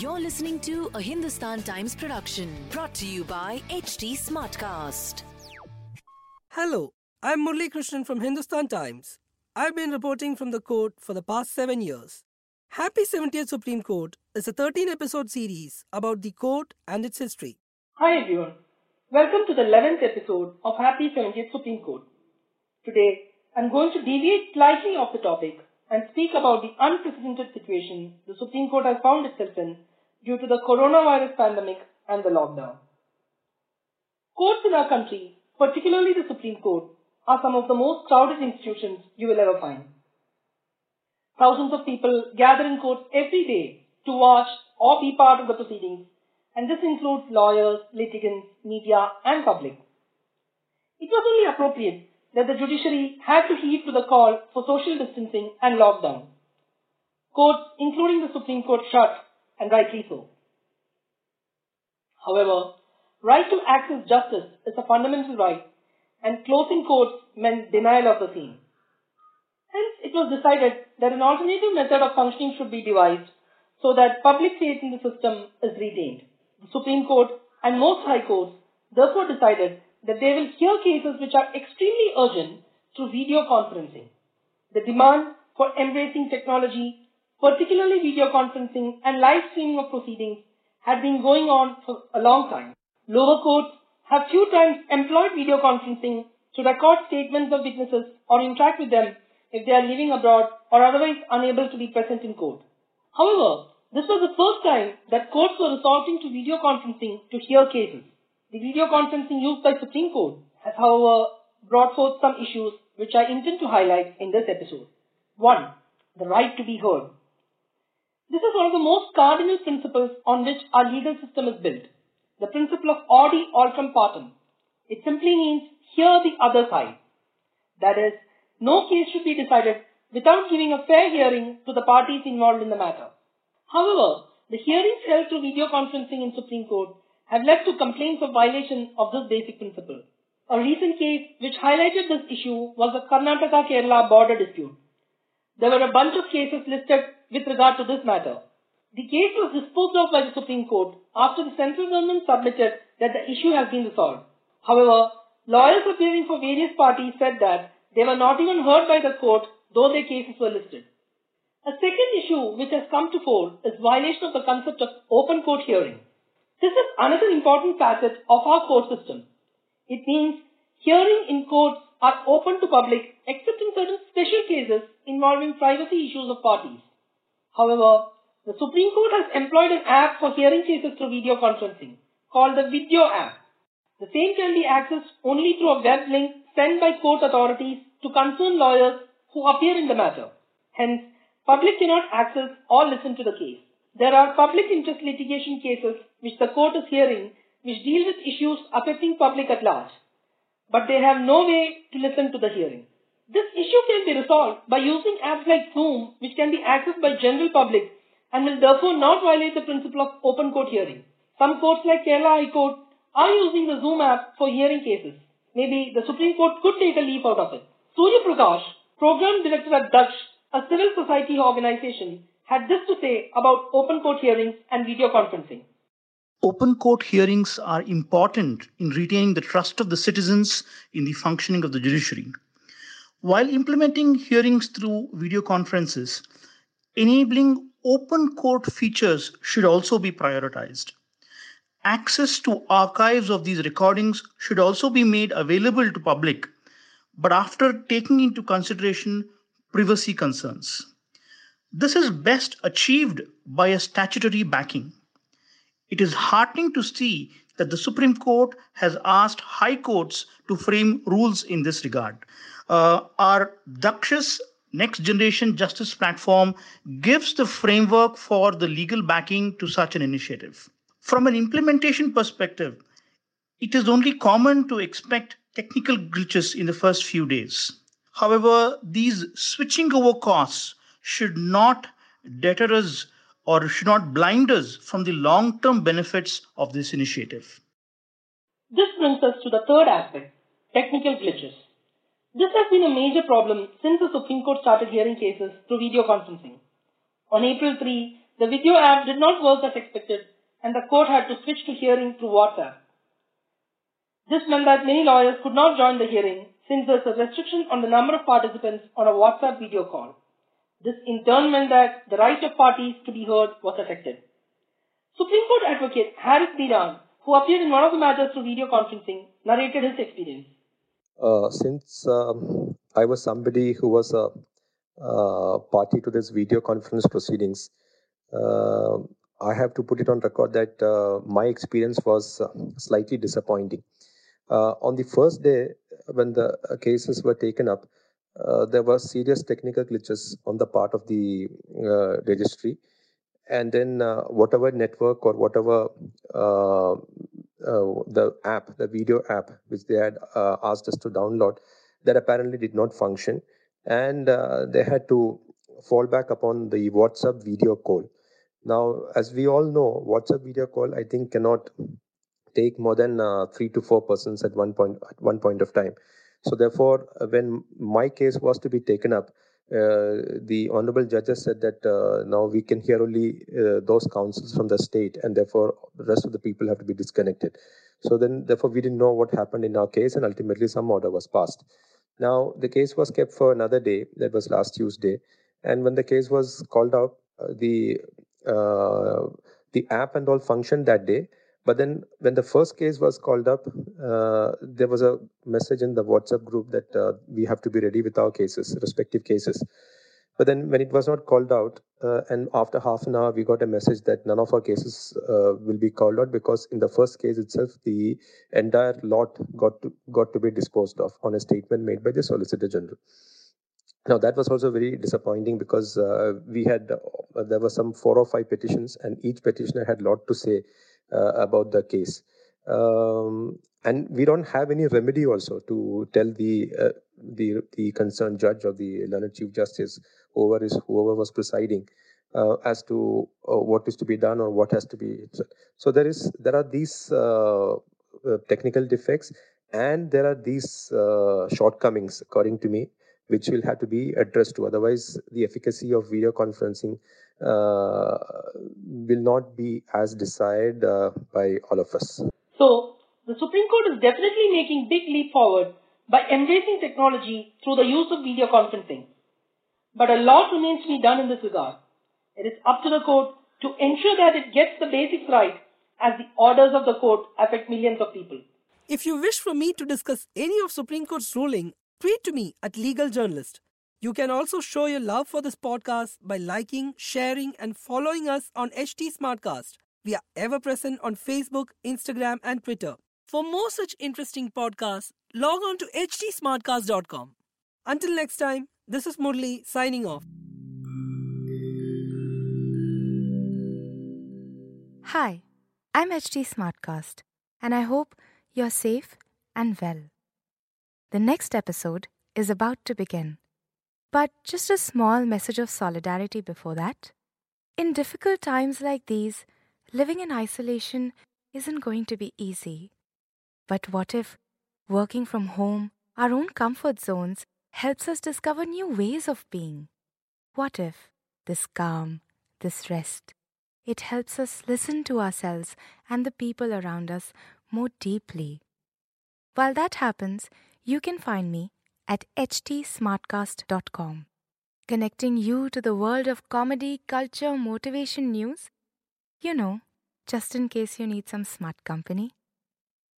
You're listening to a Hindustan Times production brought to you by HT Smartcast. Hello, I'm Murli Krishnan from Hindustan Times. I've been reporting from the court for the past seven years. Happy 70th Supreme Court is a 13 episode series about the court and its history. Hi everyone. Welcome to the 11th episode of Happy 70th Supreme Court. Today, I'm going to deviate slightly off the topic and speak about the unprecedented situation the Supreme Court has found itself in due to the coronavirus pandemic and the lockdown. Courts in our country, particularly the Supreme Court, are some of the most crowded institutions you will ever find. Thousands of people gather in courts every day to watch or be part of the proceedings, and this includes lawyers, litigants, media, and public. It was only appropriate that the judiciary had to heed to the call for social distancing and lockdown. Courts, including the Supreme Court, shut, and rightly so. However, right to access justice is a fundamental right and closing courts meant denial of the same. Hence, it was decided that an alternative method of functioning should be devised so that public faith in the system is retained. The Supreme Court and most high courts therefore decided that they will hear cases which are extremely urgent through video conferencing. The demand for embracing technology, particularly video conferencing and live streaming of proceedings, had been going on for a long time. Lower courts have few times employed video conferencing to record statements of witnesses or interact with them if they are living abroad or otherwise unable to be present in court. However, this was the first time that courts were resorting to video conferencing to hear cases. The video conferencing used by Supreme Court has, however, brought forth some issues which I intend to highlight in this episode. 1. The right to be heard. This is one of the most cardinal principles on which our legal system is built the principle of audi alteram partem. It simply means hear the other side. That is, no case should be decided without giving a fair hearing to the parties involved in the matter. However, the hearings held through video conferencing in Supreme Court have led to complaints of violation of this basic principle. A recent case which highlighted this issue was the Karnataka-Kerala border dispute. There were a bunch of cases listed with regard to this matter. The case was disposed of by the Supreme Court after the central government submitted that the issue has been resolved. However, lawyers appearing for various parties said that they were not even heard by the court though their cases were listed. A second issue which has come to fore is violation of the concept of open court hearing. This is another important facet of our court system. It means hearing in courts are open to public except in certain special cases involving privacy issues of parties. However, the Supreme Court has employed an app for hearing cases through video conferencing called the Vidyo app. The same can be accessed only through a web link sent by court authorities to concerned lawyers who appear in the matter. Hence, public cannot access or listen to the case. There are public interest litigation cases which the court is hearing which deal with issues affecting public at large, but they have no way to listen to the hearing. This issue can be resolved by using apps like Zoom which can be accessed by general public and will therefore not violate the principle of open court hearing. Some courts like Kerala High Court are using the Zoom app for hearing cases. Maybe the Supreme Court could take a leaf out of it. Surya Prakash, Program Director at Daksh, a civil society organization, had this to say about open court hearings and video conferencing. Open court hearings are important in retaining the trust of the citizens in the functioning of the judiciary. While implementing hearings through video conferences, enabling open court features should also be prioritized. Access to archives of these recordings should also be made available to public, but after taking into consideration privacy concerns. This is best achieved by a statutory backing. It is heartening to see that the Supreme Court has asked high courts to frame rules in this regard. Uh, our Daksh's next generation justice platform gives the framework for the legal backing to such an initiative. From an implementation perspective, it is only common to expect technical glitches in the first few days. However, these switching over costs should not deter us or should not blind us from the long term benefits of this initiative. This brings us to the third aspect technical glitches. This has been a major problem since the Supreme Court started hearing cases through video conferencing. On April 3, the Vidyo app did not work as expected and the court had to switch to hearing through WhatsApp. This meant that many lawyers could not join the hearing since there's a restriction on the number of participants on a WhatsApp video call. This in turn meant that the right of parties to be heard was affected. Supreme Court advocate Haris Beeran, who appeared in one of the matters through video conferencing, narrated his experience. Uh, since um, I was somebody who was a uh, party to this video conference proceedings, uh, I have to put it on record that uh, my experience was uh, slightly disappointing. Uh, on the first day, when the cases were taken up, there were serious technical glitches on the part of the registry and then uh, whatever network or whatever uh, uh, the app, the Vidyo app, which they had uh, asked us to download, that apparently did not function. And uh, they had to fall back upon the WhatsApp video call. Now, as we all know, WhatsApp video call, I think, cannot take more than uh, three to four persons at one point at one point of time. So, therefore, when my case was to be taken up, uh, the honorable judges said that uh, now we can hear only uh, those counsels from the state and therefore the rest of the people have to be disconnected. So then therefore we didn't know what happened in our case and ultimately some order was passed. Now the case was kept for another day that was last tuesday. And when the case was called out the uh, the app and all functioned that day but then when the first case was called up, uh, there was a message in the WhatsApp group that uh, we have to be ready with our cases, respective cases. But then when it was not called out, uh, and after half an hour, we got a message that none of our cases uh, will be called out because in the first case itself, the entire lot got to, got to be disposed of on a statement made by the Solicitor General. Now that was also very disappointing because uh, we had uh, there were some four or five petitions, and each petitioner had a lot to say about the case. Um, and we don't have any remedy also to tell the uh, the the concerned judge or the learned chief justice, whoever is whoever was presiding, uh, as to uh, what is to be done or what has to be. So there is there are these uh, uh technical defects and there are these shortcomings, according to me, which will have to be addressed to. Otherwise, the efficacy of video conferencing uh, will not be as desired uh, by all of us. So, the Supreme Court is definitely making a big leap forward by embracing technology through the use of video conferencing. But a lot remains to be done in this regard. It is up to the court to ensure that it gets the basics right as the orders of the court affect millions of people. If you wish for me to discuss any of Supreme Court's ruling, tweet to me at Legal Journalist. You can also show your love for this podcast by liking, sharing, and following us on HT Smartcast. We are ever present on Facebook, Instagram, and Twitter. For more such interesting podcasts, log on to htsmartcast.com. Until next time, this is Murli signing off. Hi, I'm HT Smartcast, and I hope you're safe and well. The next episode is about to begin. But just a small message of solidarity before that. In difficult times like these, living in isolation isn't going to be easy. But what if working from home, our own comfort zones, helps us discover new ways of being? What if this calm, this rest, it helps us listen to ourselves and the people around us more deeply? While that happens, you can find me at htsmartcast.com, connecting you to the world of comedy, culture, motivation news. You know, just in case you need some smart company.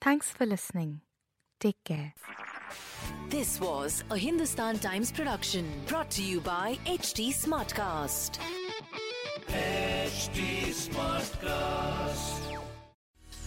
Thanks for listening. Take care. This was a Hindustan Times production brought to you by HT Smartcast. HT Smartcast.